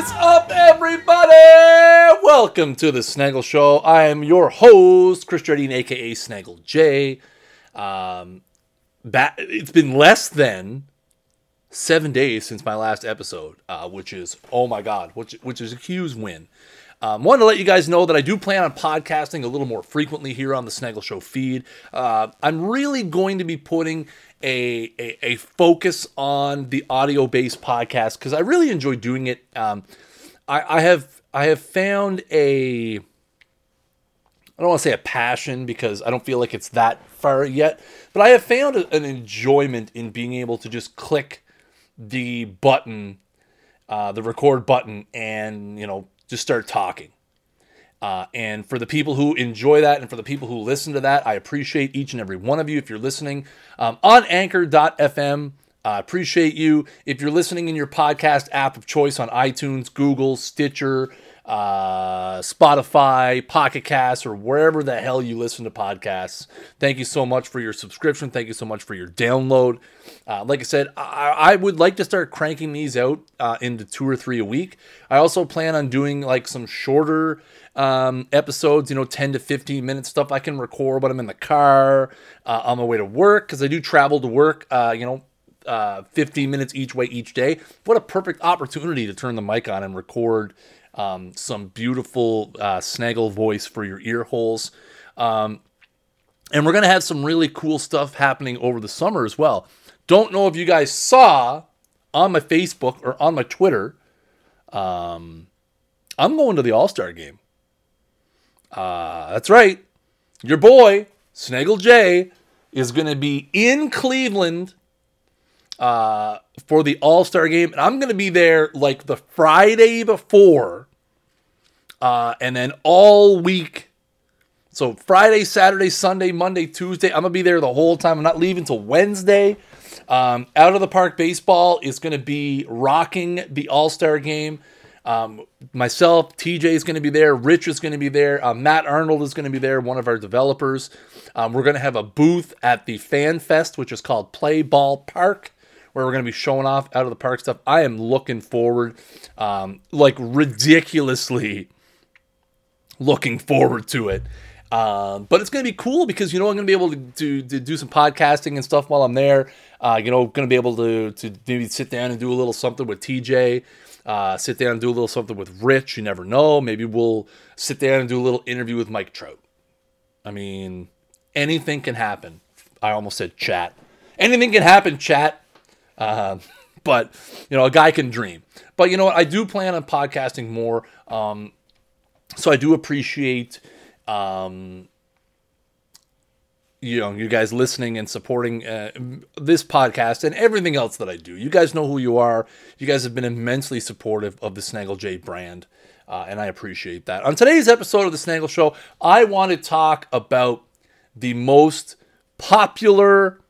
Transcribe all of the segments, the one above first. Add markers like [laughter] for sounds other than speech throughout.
Is up, everybody? Welcome to the Snaggle Show. I am your host, Chris Jardine, aka Snaggle J. Um, ba- it's been less than seven days since my last episode, uh, which is oh my god, which which is a huge win. Um, wanted to let you guys know that I do plan on podcasting a little more frequently here on the Snaggle Show feed. Uh, I'm really going to be putting a, a, a focus on the audio based podcast because I really enjoy doing it. Um, I, I have I have found a I don't want to say a passion because I don't feel like it's that far yet, but I have found an enjoyment in being able to just click the button, uh, the record button, and you know just start talking. Uh, and for the people who enjoy that and for the people who listen to that, I appreciate each and every one of you. If you're listening um, on anchor.fm, I appreciate you. If you're listening in your podcast app of choice on iTunes, Google, Stitcher, uh, Spotify, Pocket Casts, or wherever the hell you listen to podcasts, thank you so much for your subscription. Thank you so much for your download. Uh, like I said, I, I would like to start cranking these out uh, into two or three a week. I also plan on doing like some shorter um, episodes, you know, 10 to 15 minute stuff I can record when I'm in the car, uh, on my way to work, because I do travel to work, uh, you know, uh, 15 minutes each way each day. What a perfect opportunity to turn the mic on and record um, some beautiful uh, snaggle voice for your ear holes. Um, and we're going to have some really cool stuff happening over the summer as well. Don't know if you guys saw on my Facebook or on my Twitter. Um, I'm going to the All Star game. Uh, that's right. Your boy, Snaggle J, is going to be in Cleveland uh, for the All Star game. And I'm going to be there like the Friday before, uh, and then all week. So Friday, Saturday, Sunday, Monday, Tuesday. I'm to be there the whole time. I'm not leaving till Wednesday. Um, Out of the Park Baseball is to be rocking the All Star game. Um, myself, TJ is going to be there. Rich is going to be there. Uh, Matt Arnold is going to be there, one of our developers. Um, we're going to have a booth at the Fan Fest, which is called Play Ball Park, where we're going to be showing off out of the park stuff. I am looking forward, um, like ridiculously looking forward to it. Um, but it's going to be cool because you know I'm going to be able to, to, to do some podcasting and stuff while I'm there. Uh, you know, going to be able to to maybe sit down and do a little something with TJ. Uh, sit down and do a little something with Rich. You never know. Maybe we'll sit down and do a little interview with Mike Trout. I mean, anything can happen. I almost said chat. Anything can happen, chat. Uh, [laughs] but you know, a guy can dream. But you know what? I do plan on podcasting more. Um, so I do appreciate um, you know you guys listening and supporting uh, this podcast and everything else that I do. You guys know who you are. You guys have been immensely supportive of the Snaggle J brand, uh, and I appreciate that. On today's episode of the Snaggle Show, I want to talk about the most popular,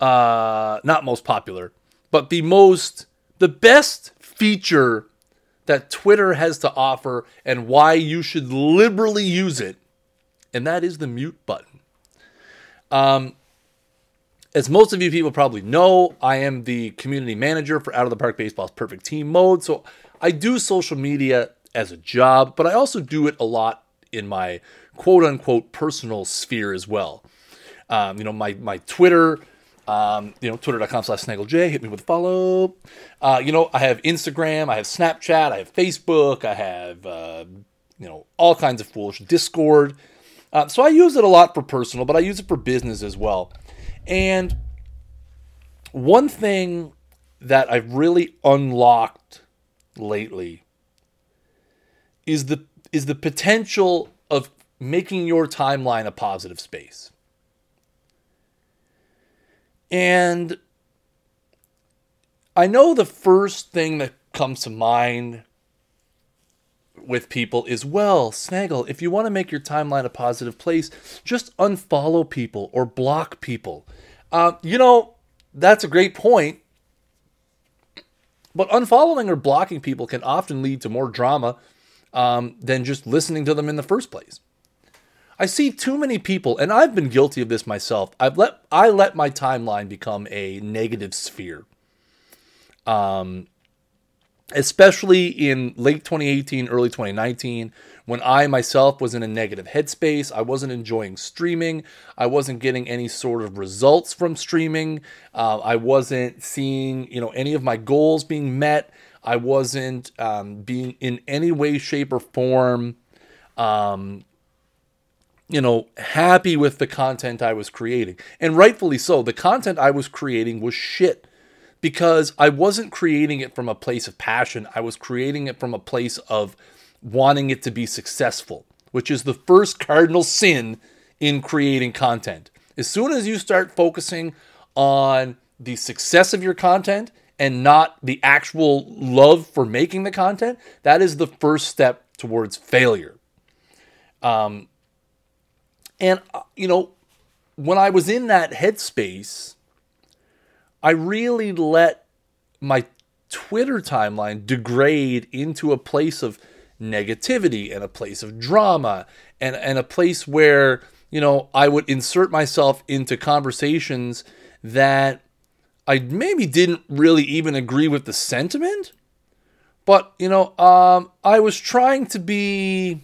uh, not most popular, but the most the best feature that Twitter has to offer and why you should liberally use it, and that is the mute button. Um, as most of you people probably know, I am the community manager for Out of the Park Baseball's Perfect Team Mode. So I do social media as a job, but I also do it a lot in my quote unquote personal sphere as well. Um, you know, my, my Twitter, um, you know, twitter.com slash snaggleJ, hit me with a follow. Uh, you know, I have Instagram, I have Snapchat, I have Facebook, I have, uh, you know, all kinds of foolish Discord. Uh, so I use it a lot for personal, but I use it for business as well. And one thing that I've really unlocked lately is the is the potential of making your timeline a positive space. And I know the first thing that comes to mind with people is well, Snaggle, if you want to make your timeline a positive place, just unfollow people or block people. Uh, you know, that's a great point. But unfollowing or blocking people can often lead to more drama um, than just listening to them in the first place. I see too many people, and I've been guilty of this myself. I've let I let my timeline become a negative sphere. Um, especially in late 2018, early 2019, when I myself was in a negative headspace. I wasn't enjoying streaming. I wasn't getting any sort of results from streaming. Uh, I wasn't seeing, you know, any of my goals being met. I wasn't um, being in any way, shape, or form, um, you know, happy with the content I was creating. And rightfully so. The content I was creating was shit because I wasn't creating it from a place of passion. I was creating it from a place of wanting it to be successful, which is the first cardinal sin in creating content. As soon as you start focusing on the success of your content and not the actual love for making the content, that is the first step towards failure. Um, and, uh, you know, when I was in that headspace, I really let my Twitter timeline degrade into a place of negativity and a place of drama and, and a place where, you know, I would insert myself into conversations that I maybe didn't really even agree with the sentiment. But, you know, um, I was trying to be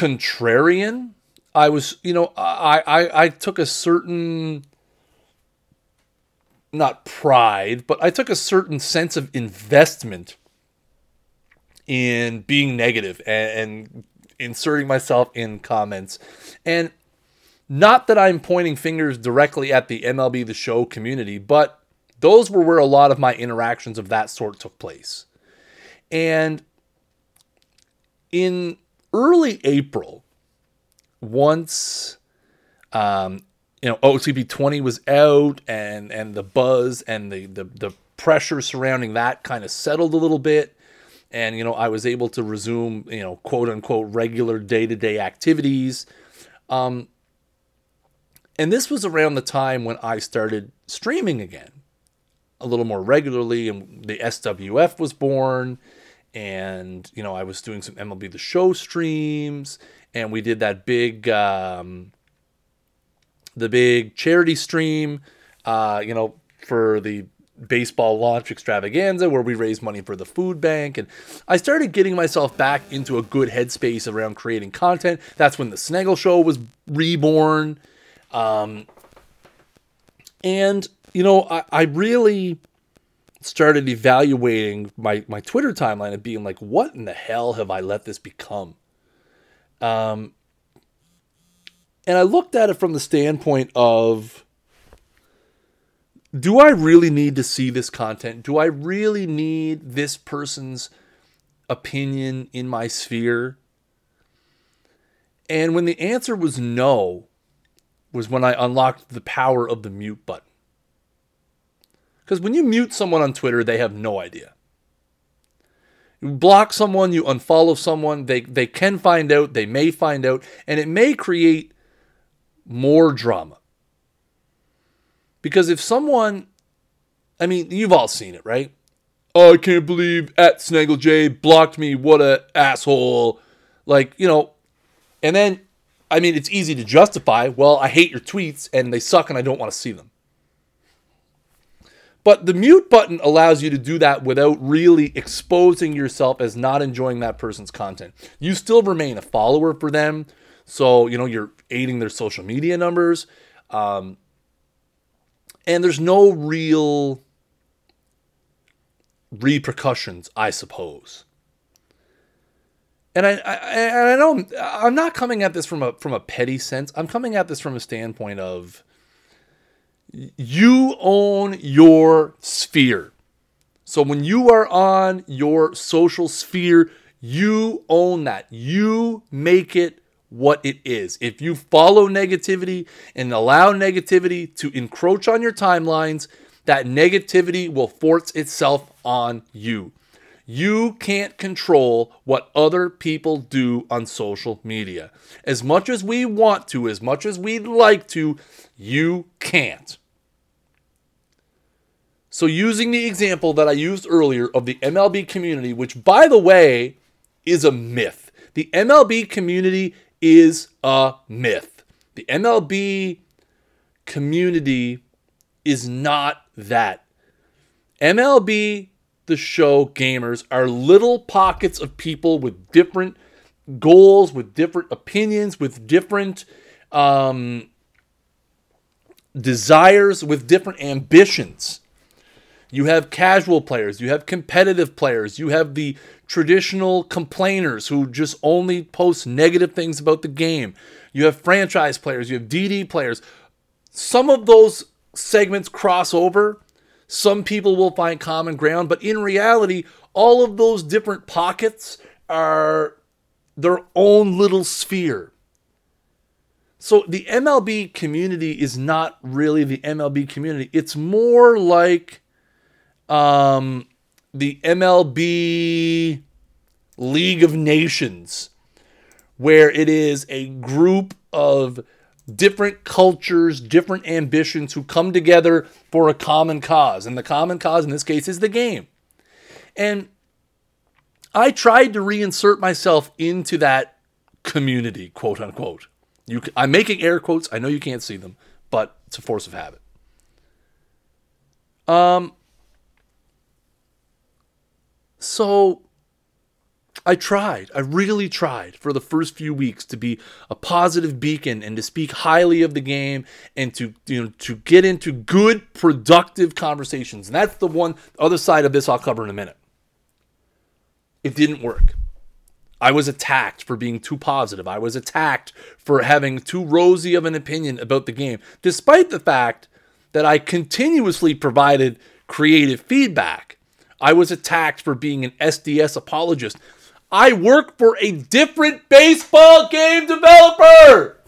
contrarian I was, you know, I, I, I took a certain, not pride, but I took a certain sense of investment in being negative and, and inserting myself in comments. And not that I'm pointing fingers directly at the MLB The Show community, but those were where a lot of my interactions of that sort took place. And in early April, once um, you know OOTP 20 was out and and the buzz and the the, the pressure surrounding that kind of settled a little bit. And you know I was able to resume you know quote unquote regular day-to-day activities. Um, and this was around the time when I started streaming again a little more regularly and the SWF was born and you know I was doing some MLB the show streams and we did that big um, the big charity stream uh, you know for the baseball launch extravaganza where we raised money for the food bank. And i started getting myself back into a good headspace around creating content. That's when the snaggle show was reborn. Um, and you know I, I really started evaluating my, my twitter timeline and being like what in the hell have i let this become um, and I looked at it from the standpoint of do I really need to see this content? Do I really need this person's opinion in my sphere? And when the answer was no, was when I unlocked the power of the mute button. Because when you mute someone on Twitter, they have no idea. You block someone, you unfollow someone, they, they can find out, they may find out, and it may create more drama. Because if someone, I mean, you've all seen it, right? Oh, I can't believe at Snaggle J blocked me. What a asshole. Like, you know, and then, I mean, it's easy to justify. Well, I hate your tweets and they suck and I don't want to see them. But the mute button allows you to do that without really exposing yourself as not enjoying that person's content. You still remain a follower for them. So, you know, you're aiding their social media numbers. Um, and there's no real repercussions, I suppose. And I, I, I know I'm not coming at this from a from a petty sense. I'm coming at this from a standpoint of you own your sphere. So when you are on your social sphere, you own that. You make it what it is. If you follow negativity and allow negativity to encroach on your timelines, that negativity will force itself on you. You can't control what other people do on social media. As much as we want to, as much as we'd like to, you can't. So, using the example that I used earlier of the MLB community, which by the way is a myth, the MLB community is a myth. The MLB community is not that. MLB the show gamers are little pockets of people with different goals, with different opinions, with different um, desires, with different ambitions. You have casual players, you have competitive players, you have the traditional complainers who just only post negative things about the game. You have franchise players, you have DD players. Some of those segments cross over. Some people will find common ground, but in reality, all of those different pockets are their own little sphere. So the MLB community is not really the MLB community. It's more like um, the MLB League of Nations, where it is a group of different cultures, different ambitions who come together for a common cause. And the common cause in this case is the game. And I tried to reinsert myself into that community, quote unquote. You, I'm making air quotes. I know you can't see them, but it's a force of habit. Um. So I tried. I really tried for the first few weeks to be a positive beacon and to speak highly of the game and to you know to get into good productive conversations. And that's the one other side of this I'll cover in a minute. It didn't work. I was attacked for being too positive. I was attacked for having too rosy of an opinion about the game, despite the fact that I continuously provided creative feedback. I was attacked for being an SDS apologist. I work for a different baseball game developer.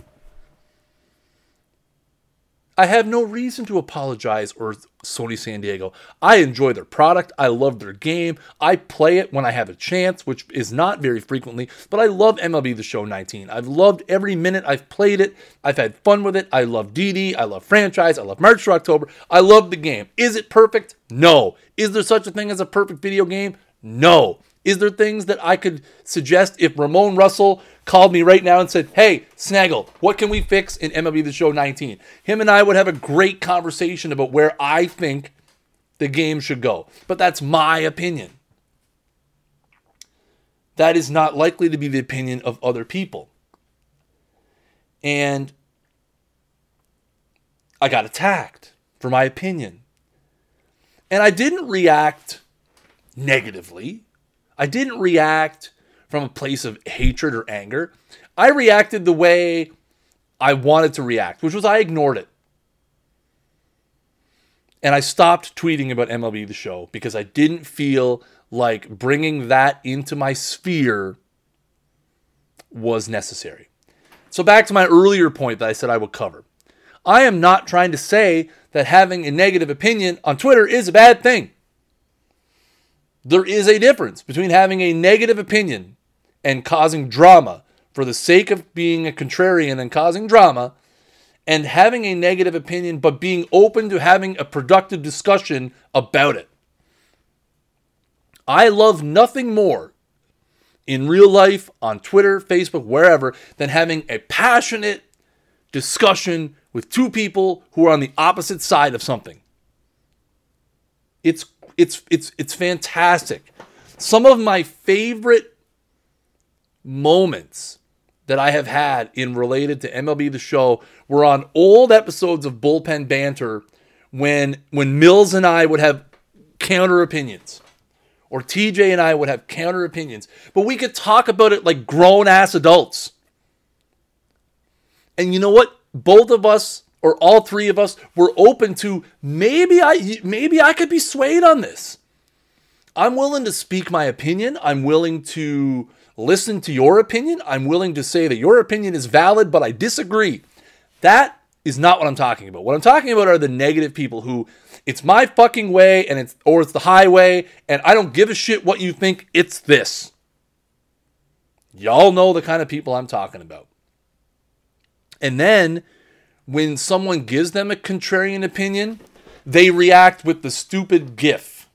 I have no reason to apologize or Sony San Diego. I enjoy their product. I love their game. I play it when I have a chance, which is not very frequently, but I love MLB The Show 19. I've loved every minute I've played it. I've had fun with it. I love DD. I love franchise. I love March to October. I love the game. Is it perfect? No. Is there such a thing as a perfect video game? No. Is there things that I could suggest if Ramone Russell called me right now and said, Hey, Snaggle, what can we fix in MLB The Show 19? Him and I would have a great conversation about where I think the game should go. But that's my opinion. That is not likely to be the opinion of other people. And I got attacked for my opinion. And I didn't react negatively. I didn't react from a place of hatred or anger. I reacted the way I wanted to react, which was I ignored it. And I stopped tweeting about MLB the show because I didn't feel like bringing that into my sphere was necessary. So, back to my earlier point that I said I would cover. I am not trying to say that having a negative opinion on Twitter is a bad thing. There is a difference between having a negative opinion and causing drama for the sake of being a contrarian and causing drama and having a negative opinion but being open to having a productive discussion about it. I love nothing more in real life, on Twitter, Facebook, wherever, than having a passionate discussion with two people who are on the opposite side of something. It's it's it's it's fantastic. Some of my favorite moments that I have had in related to MLB the show were on old episodes of bullpen banter when when Mills and I would have counter opinions or TJ and I would have counter opinions, but we could talk about it like grown ass adults. And you know what? Both of us or all three of us were open to maybe I maybe I could be swayed on this. I'm willing to speak my opinion. I'm willing to listen to your opinion. I'm willing to say that your opinion is valid, but I disagree. That is not what I'm talking about. What I'm talking about are the negative people who it's my fucking way and it's or it's the highway and I don't give a shit what you think. It's this. Y'all know the kind of people I'm talking about. And then when someone gives them a contrarian opinion, they react with the stupid gif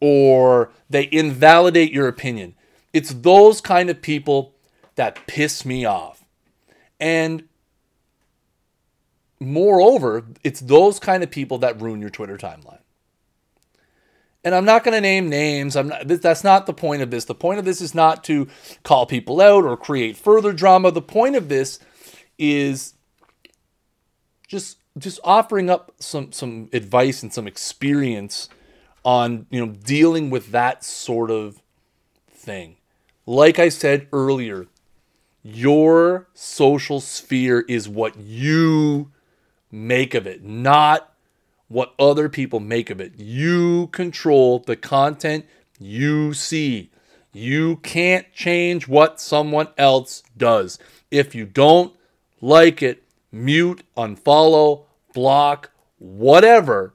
or they invalidate your opinion. It's those kind of people that piss me off. And moreover, it's those kind of people that ruin your Twitter timeline. And I'm not going to name names. I'm not that's not the point of this. The point of this is not to call people out or create further drama. The point of this is just just offering up some some advice and some experience on, you know, dealing with that sort of thing. Like I said earlier, your social sphere is what you make of it, not what other people make of it. You control the content you see. You can't change what someone else does. If you don't like it, mute, unfollow, block, whatever.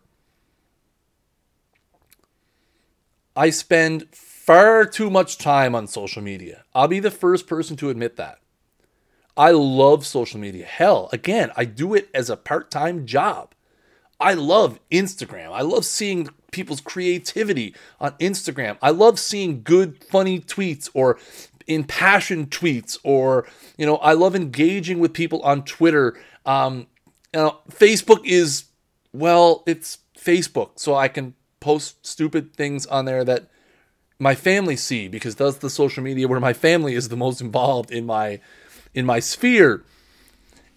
I spend far too much time on social media. I'll be the first person to admit that. I love social media. Hell, again, I do it as a part time job. I love Instagram. I love seeing people's creativity on Instagram. I love seeing good, funny tweets or impassioned tweets, or, you know, I love engaging with people on Twitter. Um, you know, Facebook is, well, it's Facebook, so I can post stupid things on there that my family see because that's the social media where my family is the most involved in my in my sphere.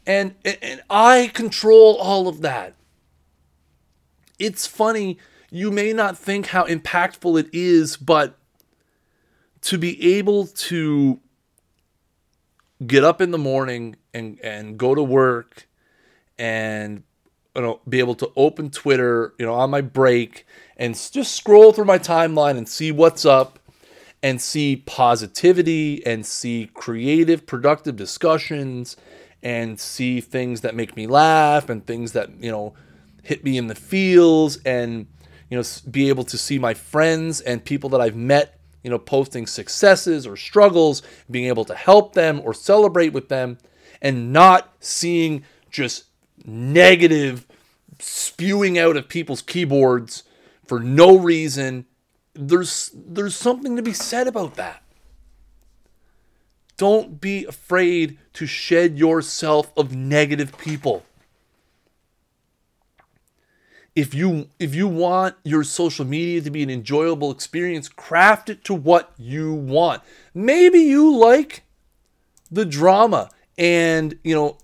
And, and I control all of that. It's funny, you may not think how impactful it is, but to be able to get up in the morning and, and go to work and you know be able to open Twitter, you know, on my break and just scroll through my timeline and see what's up and see positivity and see creative, productive discussions and see things that make me laugh and things that, you know, hit me in the feels and, you know, be able to see my friends and people that I've met, you know, posting successes or struggles, being able to help them or celebrate with them and not seeing just negative spewing out of people's keyboards for no reason there's there's something to be said about that. Don't be afraid to shed yourself of negative people. If you if you want your social media to be an enjoyable experience, craft it to what you want. Maybe you like the drama and, you know,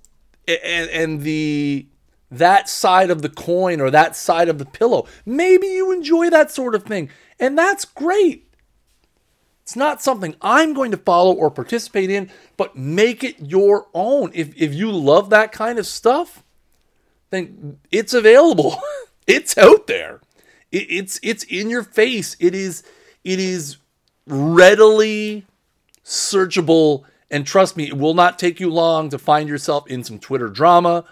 and and the that side of the coin or that side of the pillow. Maybe you enjoy that sort of thing. And that's great. It's not something I'm going to follow or participate in, but make it your own. If, if you love that kind of stuff, then it's available. [laughs] it's out there. It, it's it's in your face. It is it is readily searchable, and trust me, it will not take you long to find yourself in some Twitter drama,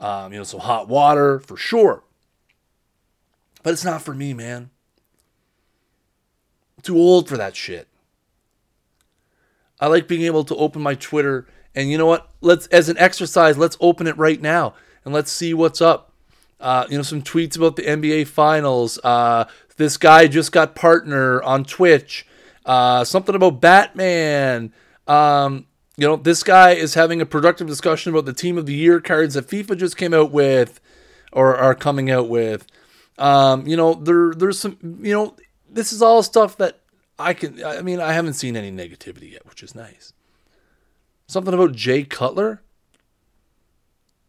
um, you know, some hot water for sure. But it's not for me, man too old for that shit. I like being able to open my Twitter and you know what? Let's as an exercise, let's open it right now and let's see what's up. Uh, you know, some tweets about the NBA Finals. Uh, this guy just got partner on Twitch. Uh, something about Batman. Um, you know, this guy is having a productive discussion about the Team of the Year cards that FIFA just came out with, or are coming out with. Um, you know, there there's some. You know, this is all stuff that I can. I mean, I haven't seen any negativity yet, which is nice. Something about Jay Cutler.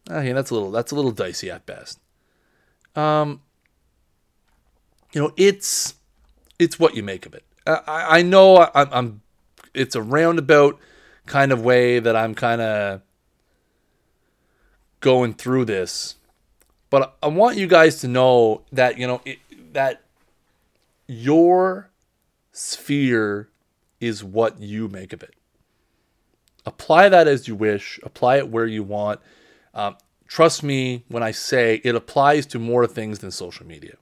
I mean, that's a little that's a little dicey at best. Um, you know, it's it's what you make of it. I, I know I, I'm. It's a roundabout kind of way that I'm kind of going through this, but I want you guys to know that you know it, that your sphere is what you make of it. Apply that as you wish, apply it where you want. Um, trust me when I say it applies to more things than social media.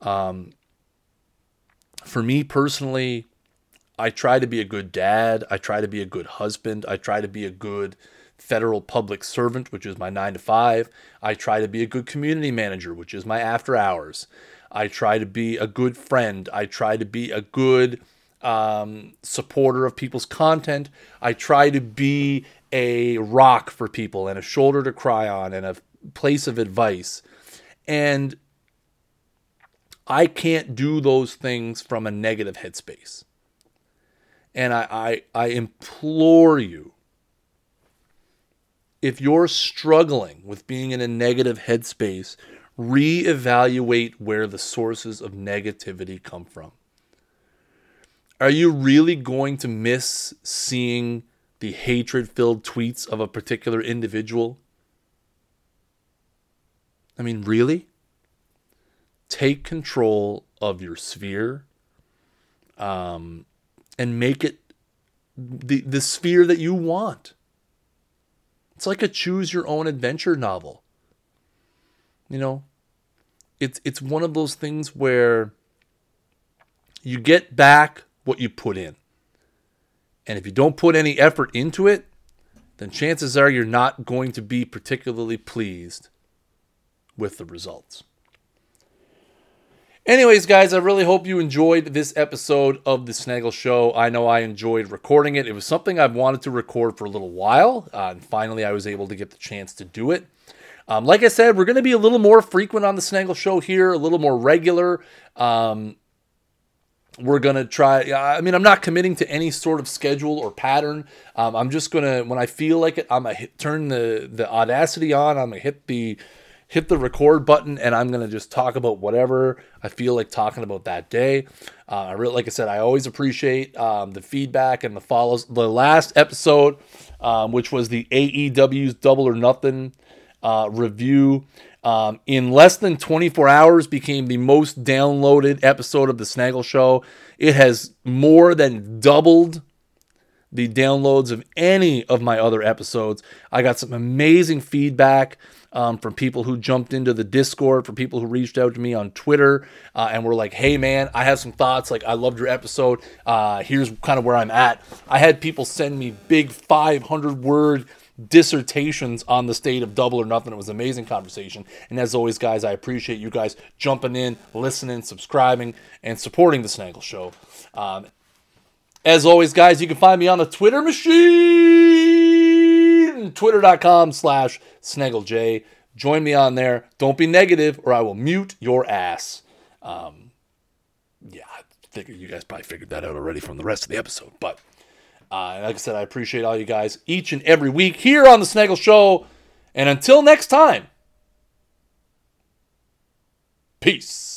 Um, for me personally, I try to be a good dad. I try to be a good husband. I try to be a good federal public servant, which is my nine to five. I try to be a good community manager, which is my after hours. I try to be a good friend. I try to be a good um, supporter of people's content. I try to be a rock for people and a shoulder to cry on and a place of advice. And I can't do those things from a negative headspace. And I, I, I implore you if you're struggling with being in a negative headspace, reevaluate where the sources of negativity come from. Are you really going to miss seeing the hatred filled tweets of a particular individual? I mean, really? Take control of your sphere um, and make it the, the sphere that you want. It's like a choose your own adventure novel. You know, it's it's one of those things where you get back what you put in. And if you don't put any effort into it, then chances are you're not going to be particularly pleased with the results. Anyways, guys, I really hope you enjoyed this episode of the Snaggle Show. I know I enjoyed recording it. It was something I've wanted to record for a little while, uh, and finally I was able to get the chance to do it. Um, like I said, we're going to be a little more frequent on the Snaggle Show here, a little more regular. Um, we're going to try. I mean, I'm not committing to any sort of schedule or pattern. Um, I'm just going to, when I feel like it, I'm going to turn the, the Audacity on. I'm going to hit the hit the record button and I'm going to just talk about whatever I feel like talking about that day. Uh, I really, like I said, I always appreciate um, the feedback and the follows. The last episode, um, which was the AEW's Double or Nothing uh, review, um, in less than 24 hours became the most downloaded episode of the Snaggle Show. It has more than doubled the downloads of any of my other episodes. I got some amazing feedback um, from people who jumped into the Discord, from people who reached out to me on Twitter uh, and were like, hey, man, I have some thoughts. Like, I loved your episode. Uh, here's kind of where I'm at. I had people send me big 500 word dissertations on the state of double or nothing. It was an amazing conversation. And as always, guys, I appreciate you guys jumping in, listening, subscribing, and supporting the Snaggle Show. Um, as always, guys, you can find me on the Twitter machine, twitter.com slash SnaggleJ. Join me on there. Don't be negative or I will mute your ass. Um, yeah, I think you guys probably figured that out already from the rest of the episode. But uh, like I said, I appreciate all you guys each and every week here on the Snaggle Show. And until next time, peace.